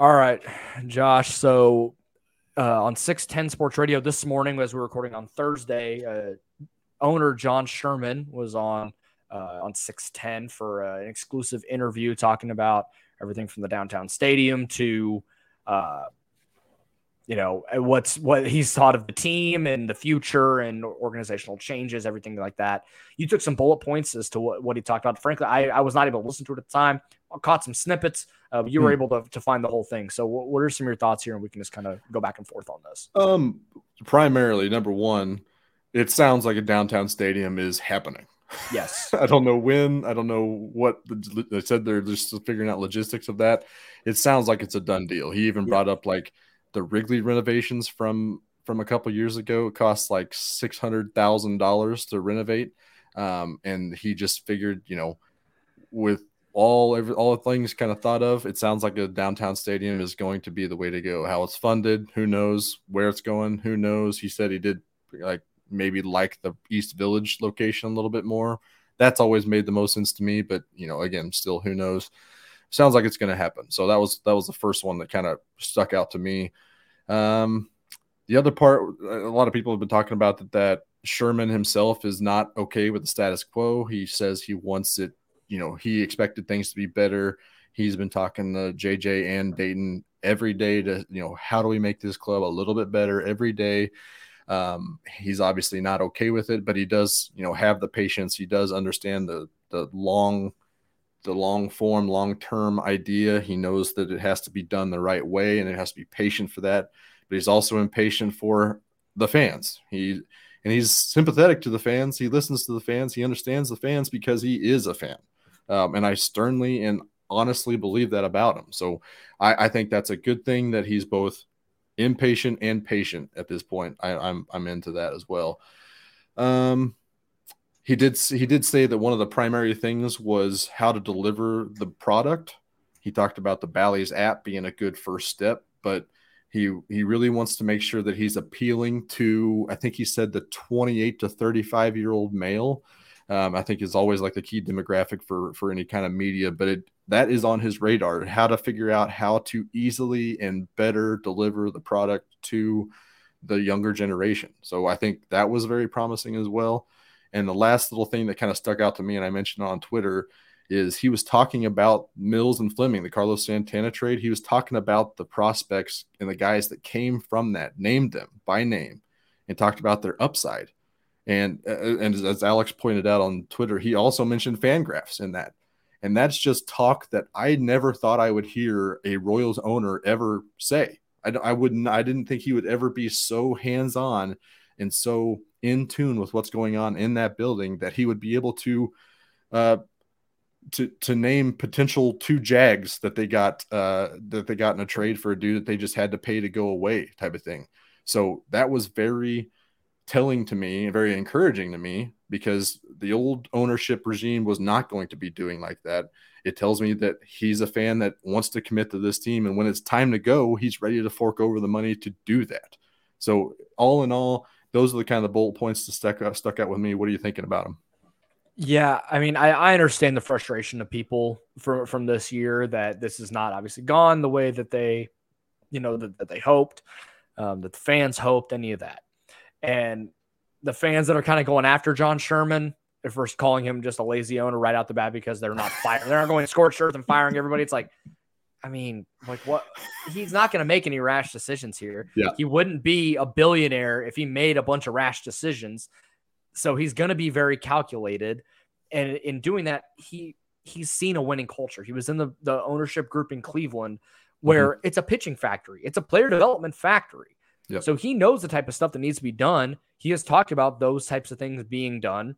All right, Josh. So uh, on 610 Sports Radio this morning, as we're recording on Thursday, uh, owner John Sherman was on uh, on 610 for uh, an exclusive interview talking about everything from the downtown stadium to uh, you know what's what he's thought of the team and the future and organizational changes, everything like that. You took some bullet points as to what, what he talked about. Frankly, I, I was not able to listen to it at the time. I caught some snippets. Uh, you were Hmm. able to, to find the whole thing. So, what, what are some of your thoughts here? And we can just kind of go back and forth on this. Um, primarily, number one, it sounds like a downtown stadium is happening. Yes. *laughs* I don't know when. I don't know what the, they said. They're just figuring out logistics of that. It sounds like it's a done deal. He even Yeah. brought up like the Wrigley renovations from from a couple years ago. It cost like six hundred thousand dollars to renovate, um, and he just figured, you know, with all every, all the things kind of thought of, it sounds like a downtown stadium is going to be the way to go. How it's funded, who knows where it's going, who knows. He said he did like maybe like the East Village location a little bit more. That's always made the most sense to me, but you know, again, still who knows. Sounds like it's going to happen. So that was that was the first one that kind of stuck out to me. Um, the other part, a lot of people have been talking about that that Sherman himself is not okay with the status quo. He says he wants it you know, he expected things to be better. He's been talking to JJ and Dayton every day to, you know, how do we make this club a little bit better every day? Um, he's obviously not okay with it, but he does, you know, have the patience. He does understand the the long, the long form, long term idea. He knows that it has to be done the right way, and it has to be patient for that. But he's also impatient for the fans. He and he's sympathetic to the fans. He listens to the fans. He understands the fans because he is a fan. Um, and I sternly and honestly believe that about him. So I, I, think that's a good thing that he's both impatient and patient at this point. I, am I'm, I'm into that as well. Um, he did he did say that one of the primary things was how to deliver the product. He talked about the Bally's app being a good first step, but he he really wants to make sure that he's appealing to I think he said the 28 to 35 year old male um, I think is always like the key demographic for for any kind of media. But it that is on his radar how to figure out how to easily and better deliver the product to the younger generation. So I think that was very promising as well. And the last little thing that kind of stuck out to me, and I mentioned on Twitter, is he was talking about Mills and Fleming, the Carlos Santana trade. He was talking about the prospects and the guys that came from that, named them by name, and talked about their upside. And uh, and as Alex pointed out on Twitter, he also mentioned Fangraphs in that. And that's just talk that I never thought I would hear a Royals owner ever say. I, I wouldn't. I didn't think he would ever be so hands on and so in tune with what's going on in that building that he would be able to uh, to to name potential two Jags that they got uh, that they got in a trade for a dude that they just had to pay to go away type of thing. So that was very telling to me, and very encouraging to me, because the old ownership regime was not going to be doing like that. It tells me that he's a fan that wants to commit to this team, and when it's time to go, he's ready to fork over the money to do that. So, all in all, those are the kind of the bullet points that stuck out, stuck out with me. What are you thinking about them? Yeah, I mean, I, I understand the frustration of people from from this year that this is not obviously gone the way that they, you know, that, that they hoped, um, that the fans hoped, any of that. And the fans that are kind of going after John Sherman, if we're calling him just a lazy owner right out the bat because they're not firing, they're not going scorched earth and firing everybody. It's like, I mean, like what? He's not going to make any rash decisions here. Yeah. He wouldn't be a billionaire if he made a bunch of rash decisions. So he's going to be very calculated. And in doing that, he he's seen a winning culture. He was in the, the ownership group in Cleveland where mm-hmm. it's a pitching factory, it's a player development factory. Yep. So he knows the type of stuff that needs to be done. He has talked about those types of things being done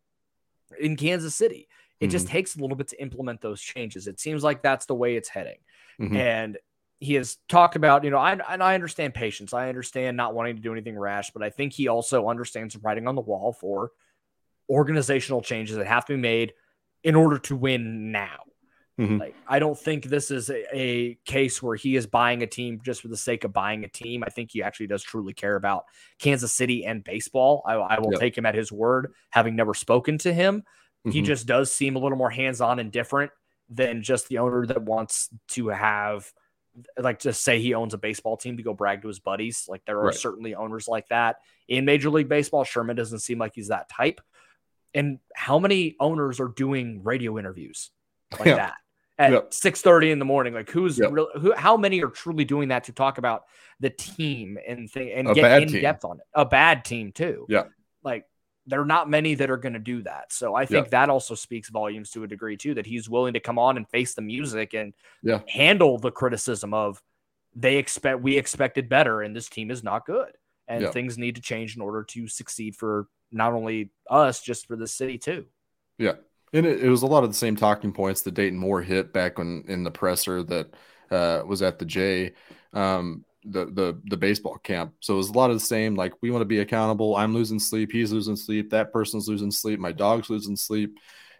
in Kansas City. It mm-hmm. just takes a little bit to implement those changes. It seems like that's the way it's heading. Mm-hmm. And he has talked about, you know, I, and I understand patience. I understand not wanting to do anything rash, but I think he also understands writing on the wall for organizational changes that have to be made in order to win now. Mm-hmm. Like, I don't think this is a, a, case where he is buying a team just for the sake of buying a team. I think he actually does truly care about Kansas City and baseball. I, I will yep. take him at his word, having never spoken to him. Mm-hmm. He just does seem a little more hands on and different than just the owner that wants to have, like, just say he owns a baseball team to go brag to his buddies. Like, there are right. certainly owners like that in Major League Baseball. Sherman doesn't seem like he's that type. And how many owners are doing radio interviews like yeah. that? at yep. 6:30 in the morning. Like who's yep. real, who how many are truly doing that to talk about the team and th- and a get in team. depth on it? A bad team too. Yeah. Like there are not many that are going to do that. So I think that also speaks volumes to a degree too that he's willing to come on and face the music and yeah. handle the criticism of they expect we expected better and this team is not good and things need to change in order to succeed for not only us just for the city too. Yeah. And it, it, was a lot of the same talking points that Dayton Moore hit back when in the presser that uh, was at the J, um, the the the baseball camp. So it was a lot of the same. Like we want to be accountable. I'm losing sleep. He's losing sleep. That person's losing sleep. My dog's losing sleep.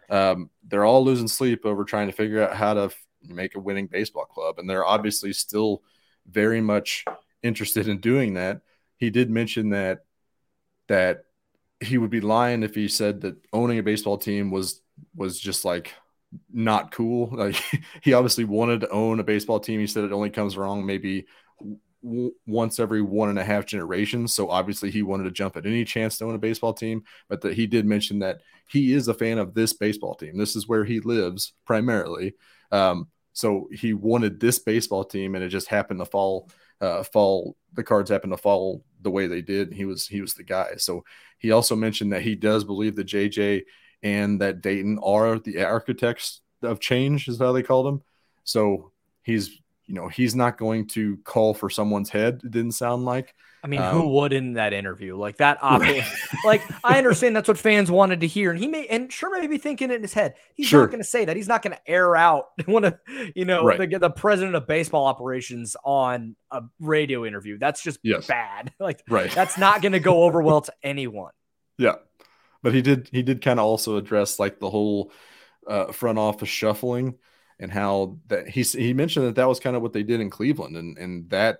um, they're all losing sleep over trying to figure out how to f- make a winning baseball club, and they're obviously still very much interested in doing that. He did mention that that he would be lying if he said that owning a baseball team was was just like not cool. Like *laughs* he obviously wanted to own a baseball team. He said it only comes wrong maybe w- once every one and a half generations. So obviously he wanted to jump at any chance to own a baseball team. But that he did mention that he is a fan of this baseball team. This is where he lives primarily. Um, so he wanted this baseball team, and it just happened to fall uh, fall. The cards happened to fall the way they did. He was he was the guy. So he also mentioned that he does believe that JJ and that Dayton are the architects of change, is how they called him. So he's you know he's not going to call for someone's head. It didn't sound like. I mean, um, who would in that interview? Like that, obvious. Right. like I understand that's what fans wanted to hear, and he may and sure may be thinking it in his head. He's sure. not going to say that. He's not going to air out *laughs* one of you know right. the, the president of baseball operations on a radio interview. That's just yes. bad. *laughs* Like right. that's not going to go over well to anyone. *laughs* Yeah, but he did he did kind of also address like the whole uh, front office shuffling and how that he he mentioned that that was kind of what they did in Cleveland and and that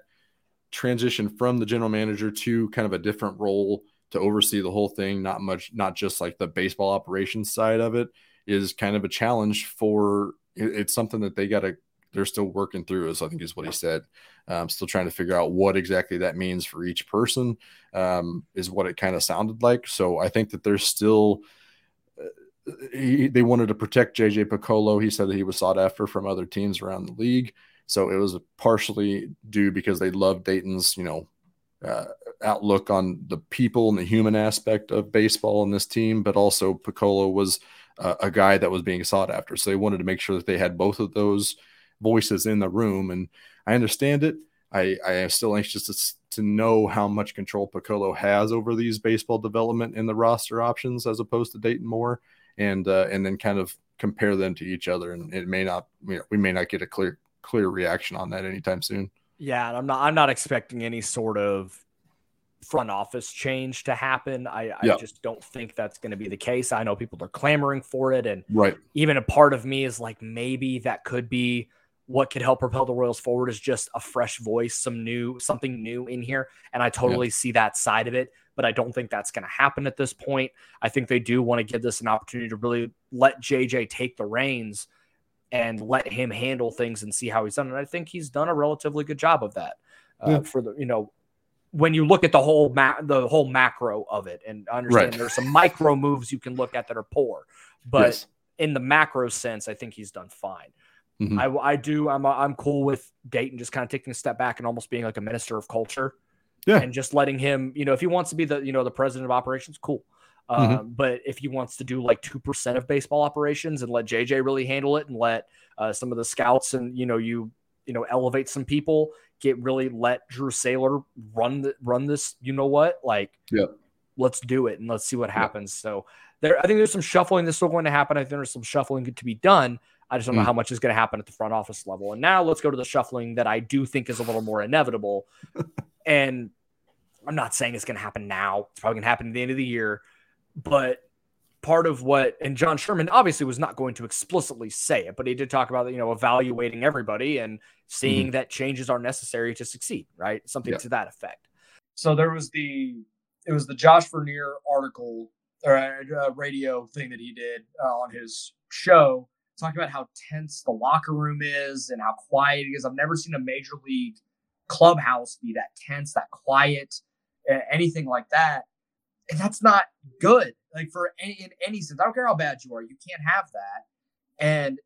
transition from the general manager to kind of a different role to oversee the whole thing not much not just like the baseball operations side of it is kind of a challenge for it's something that they got to they're still working through as i think is what he said. Um, still trying to figure out what exactly that means for each person um, is what it kind of sounded like. So i think that there's still he, they wanted to protect jj picollo he said that he was sought after from other teams around the league so it was partially due because they loved Dayton's, you know, uh, outlook on the people and the human aspect of baseball in this team, but also Picollo was uh, a guy that was being sought after. So they wanted to make sure that they had both of those voices in the room. And I understand it. I, I am still anxious to, to know how much control Picollo has over these baseball development and the roster options as opposed to Dayton Moore, and uh, and then kind of compare them to each other. And it may not, you know, we may not get a clear clear reaction on that anytime soon. Yeah, I'm not I'm not expecting any sort of front office change to happen. I, I just don't think that's going to be the case. I know people are clamoring for it, and right. Even a part of me is like maybe that could be what could help propel the Royals forward is just a fresh voice, some new something new in here, and I totally see that side of it. But I don't think that's going to happen at this point. I think they do want to give this an opportunity to really let JJ take the reins and let him handle things and see how he's done. And I think he's done a relatively good job of that. Uh. For the you know, when you look at the whole ma- the whole macro of it, and understand right. there's some micro moves you can look at that are poor, but yes. in the macro sense, I think he's done fine. Mm-hmm. I, I do. I'm I'm cool with Dayton just kind of taking a step back and almost being like a minister of culture. Yeah. And just letting him, you know, if he wants to be the, you know, the president of operations, cool. Mm-hmm. Um, but if he wants to do like 2% of baseball operations and let JJ really handle it and let uh, some of the scouts and, you know, you, you know, elevate some people, get really let Drew Saylor run the, run this, you know what, like, yeah, let's do it and let's see what happens. Yeah. So there, I think there's some shuffling that's still going to happen. I think there's some shuffling to be done. I just don't mm. know how much is going to happen at the front office level. And now let's go to the shuffling that I do think is a little more inevitable. *laughs* and I'm not saying it's going to happen now. It's probably going to happen at the end of the year. But part of what and John Sherman obviously was not going to explicitly say it, but he did talk about you know evaluating everybody and seeing mm-hmm. that changes are necessary to succeed, right? Something yeah. to that effect. So there was the it was the Josh Vernier article or uh, radio thing that he did uh, on his show talking about how tense the locker room is and how quiet it is. I've never seen a major league clubhouse be that tense, that quiet, anything like that and that's not good. Like for any in any sense, I don't care how bad you are, you can't have that. And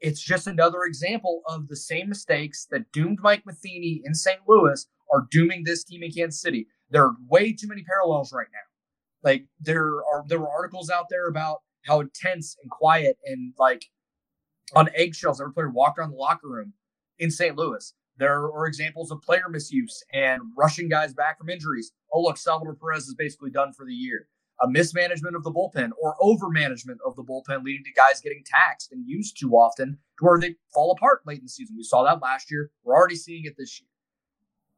it's just another example of the same mistakes that doomed Mike Matheny in St. Louis are dooming this team in Kansas City. There are way too many parallels right now. Like there are there were articles out there about how intense and quiet and like on eggshells every player walked around the locker room in St. Louis. There are examples of player misuse and rushing guys back from injuries. Oh, look, Salvador Perez is basically done for the year. A mismanagement of the bullpen or over management of the bullpen, leading to guys getting taxed and used too often to where they fall apart late in the season. We saw that last year. We're already seeing it this year.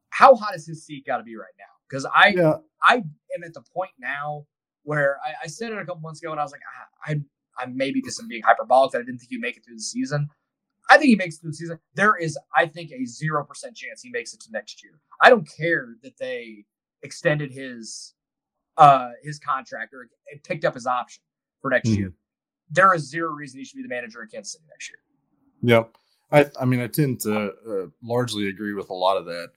How hot is his seat got to be right now? Because I, yeah. I am at the point now where I, I, said it a couple months ago, and I was like, ah, I, I'm maybe just being hyperbolic that I didn't think he'd make it through the season. I think he makes it through the season. There is, I think, a zero percent chance he makes it to next year. I don't care that they extended his uh his contract or picked up his option for next mm-hmm. year. There is zero reason he should be the manager in Kansas City next year. Yep. I I mean I tend to uh, largely agree with a lot of that.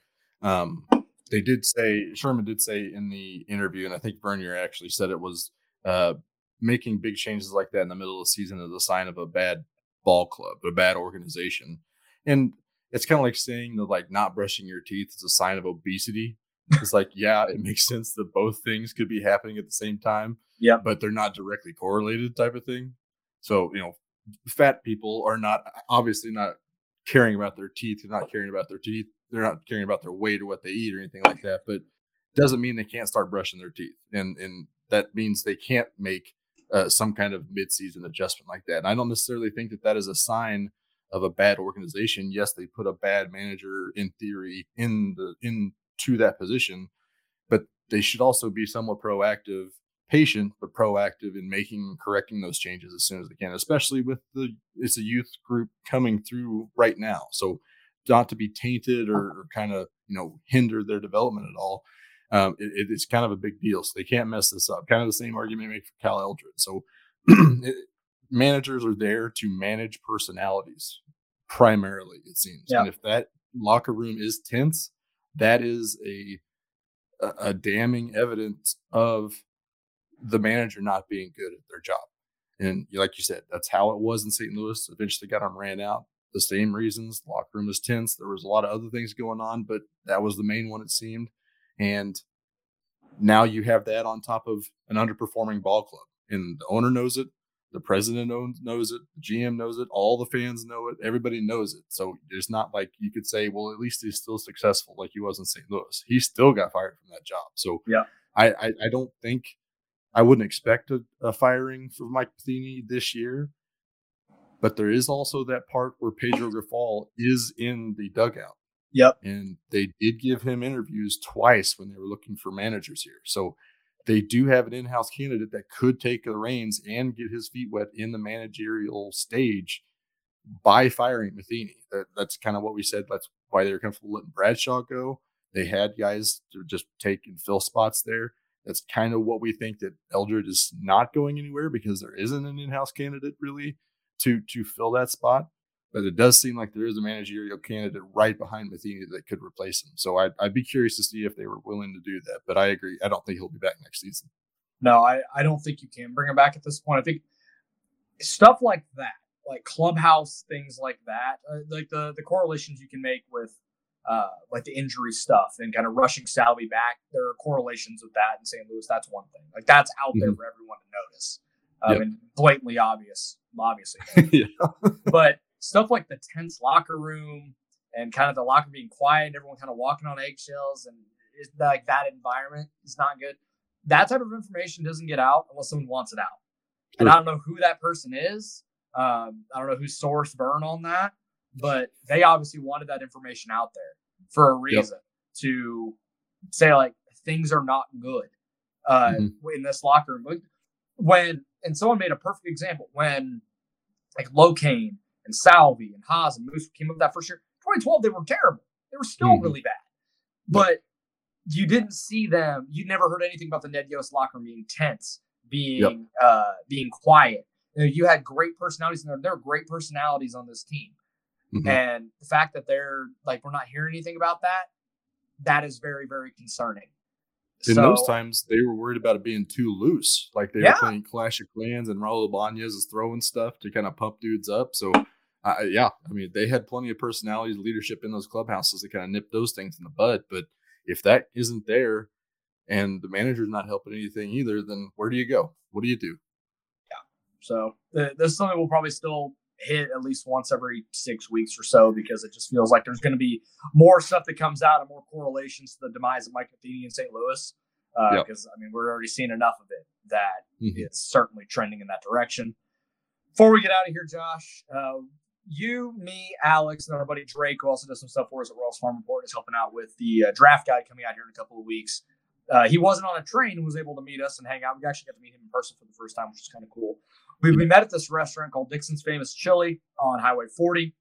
Um, they did say Sherman did say in the interview, and I think Vernier actually said it was uh, making big changes like that in the middle of the season is a sign of a bad ball club, a bad organization, and it's kind of like saying that like not brushing your teeth is a sign of obesity. *laughs* It's like yeah, it makes sense that both things could be happening at the same time. Yeah, but they're not directly correlated, type of thing. So you know, fat people are not obviously not caring about their teeth. They're not caring about their teeth. They're not caring about their weight or what they eat or anything like that. But doesn't mean they can't start brushing their teeth, and and that means they can't make uh, some kind of mid-season adjustment like that. And I don't necessarily think that that is a sign of a bad organization. Yes, they put a bad manager in theory in the into that position, but they should also be somewhat proactive patient but proactive in making and correcting those changes as soon as they can especially with the it's a youth group coming through right now so not to be tainted or, or kind of you know hinder their development at all um, it, it's kind of a big deal so they can't mess this up kind of the same argument made for cal eldred so *clears throat* it, managers are there to manage personalities primarily it seems yeah. and if that locker room is tense that is a a, a damning evidence of the manager not being good at their job. And like you said, that's how it was in St. Louis. Eventually got them ran out. The same reasons. Locker room was tense. There was a lot of other things going on, but that was the main one, it seemed. And now you have that on top of an underperforming ball club. And the owner knows it. The president knows it. The GM knows it. All the fans know it. Everybody knows it. So it's not like you could say, well, at least he's still successful like he was in St. Louis. He still got fired from that job. So yeah, I, I, I don't think – I wouldn't expect a, a firing for Mike Matheny this year, but there is also that part where Pedro Grifol is in the dugout. Yep. And they did give him interviews twice when they were looking for managers here. So they do have an in-house candidate that could take the reins and get his feet wet in the managerial stage by firing Matheny. That, that's kind of what we said. That's why they were comfortable letting Bradshaw go. They had guys to just take and fill spots there. That's kind of what we think that Eldred is not going anywhere because there isn't an in-house candidate really to to fill that spot. But it does seem like there is a managerial candidate right behind Matheny that could replace him. So I'd, I'd be curious to see if they were willing to do that. But I agree. I don't think he'll be back next season. No, I, I don't think you can bring him back at this point. I think stuff like that, like clubhouse things like that, uh, like the the correlations you can make with uh, like the injury stuff and kind of rushing Salvy back. There are correlations with that in St. Louis. That's one thing. Like that's out mm-hmm. there for everyone to notice. Um, yep. and blatantly obvious, obviously. *laughs* but stuff like the tense locker room and kind of the locker being quiet and everyone kind of walking on eggshells and like that environment is not good. That type of information doesn't get out unless someone wants it out. And I don't know who that person is. Um, I don't know whose source burn on that, but they obviously wanted that information out there for a reason yep. to say like things are not good uh, mm-hmm. in this locker room. When and someone made a perfect example when like Locane and Salvy and Haas and Moose came up that first year. 2012, they were terrible. They were still mm-hmm. really bad, but you didn't see them. You never heard anything about the Ned Yost locker room being tense, being yep. uh, being quiet. You, know, you had great personalities, and there, there are great personalities on this team. Mm-hmm. And the fact that they're like, we're not hearing anything about that, that is very, very concerning. In so, those times, they were worried about it being too loose. Like they yeah. were playing Clash of Clans and Raul Ibanez is throwing stuff to kind of pump dudes up. So, uh, yeah, I mean, they had plenty of personalities, leadership in those clubhouses to kind of nip those things in the bud. But if that isn't there and the manager's not helping anything either, then where do you go? What do you do? Yeah. So, uh, this is something we'll probably still hit at least once every six weeks or so because it just feels like there's going to be more stuff that comes out and more correlations to the demise of Mike Matheny in St. Louis. Because uh, yep. I mean, we're already seeing enough of it that mm-hmm. it's certainly trending in that direction. Before we get out of here, Josh, uh, you, me, Alex, and our buddy Drake, who also does some stuff for us at Royals Farm Report, is helping out with the uh, draft guide coming out here in a couple of weeks. uh, he wasn't on a train and was able to meet us and hang out. We actually got to meet him in person for the first time, which is kind of cool. We, we met at this restaurant called Dixon's Famous Chili on Highway 40.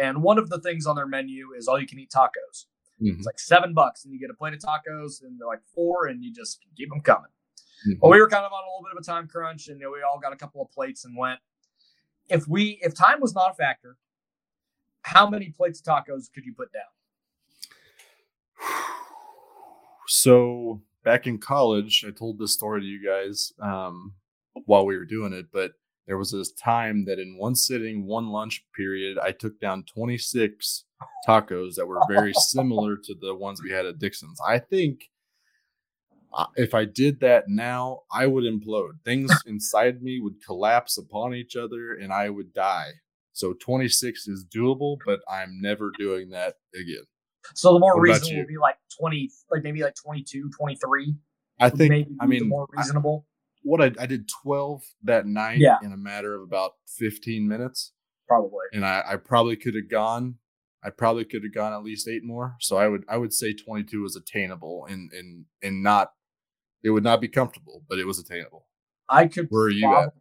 And one of the things on their menu is all you can eat tacos. Mhm. It's like seven bucks, and you get a plate of tacos, and they're like four, and you just keep them coming. Mhm. Well, we were kind of on a little bit of a time crunch, and you know, we all got a couple of plates and went. If we, if time was not a factor, how many plates of tacos could you put down? *sighs* So back in college, I told this story to you guys um, while we were doing it, but there was this time that in one sitting, one lunch period, I took down 26 tacos that were very *laughs* similar to the ones we had at Dixon's. I think if I did that now, I would implode. Things *laughs* inside me would collapse upon each other and I would die. So 26 is doable, but I'm never doing that again. So the more What reasonable would be like 20, like maybe like 22, 23. I think, maybe I mean, more I- reasonable. what I, I did 12 that night Yeah. in a matter of about 15 minutes probably. and I, I probably could have gone I probably could have gone at least eight more so I would I would say 22 is attainable and and and not it would not be comfortable but it was attainable I could Where are you prob- at?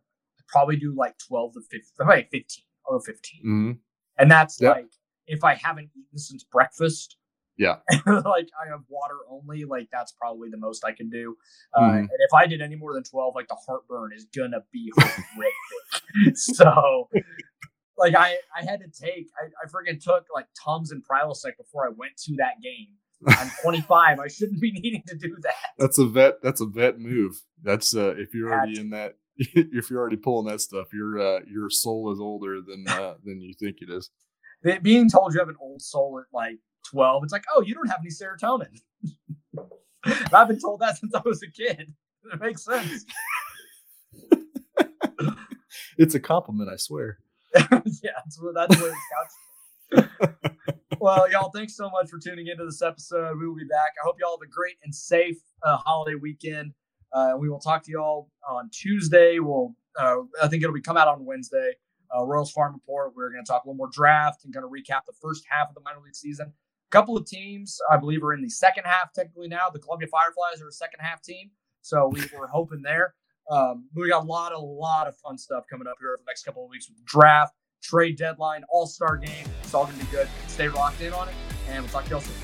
probably do like 12 to 15, probably 15. I'll go 15. mm-hmm. And that's Yeah. like if I haven't eaten since breakfast. Yeah. *laughs* like I have water only, like that's probably the most I can do. Uh, Mhm. and if I did any more than 12, like the heartburn is gonna be horrific. *laughs* so like I I had to take I, I freaking took like Tums and Prilosec before I went to that game. I'm 25. I shouldn't be *laughs* needing to do that. that's a vet that's a vet move that's uh if you're already in that *laughs* if you're already pulling that stuff your uh your soul is older than uh than you think it is Be- Being told you have an old soul at like 12, it's like, oh, you don't have any serotonin. *laughs* I've been told that since I was a kid. It makes sense. it's a compliment I swear yeah, that's what that's what it counts. Well, y'all, thanks so much for tuning into this episode. We will be back. I hope y'all have a great and safe uh, holiday weekend. Uh, we will talk to y'all on Tuesday. We'll, uh, I think it'll be come out on Wednesday. Uh, Royals Farm Report. We're going to talk a little more draft and kind of recap the first half of the minor league season. A couple of teams, I believe, are in the second half technically now. The Columbia Fireflies are a second half team, so we were hoping there. Um, we got a lot, a lot of fun stuff coming up here over the next couple of weeks with draft, trade deadline, All Star game. It's all going to be good. Stay locked in on it, and we'll talk to y'all soon.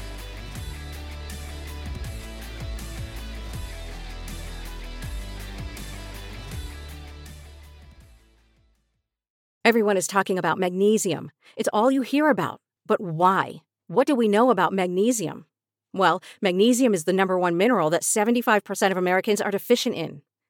Everyone is talking about magnesium. It's all you hear about. But why? What do we know about magnesium? Well, magnesium is the number one mineral that 75% of Americans are deficient in.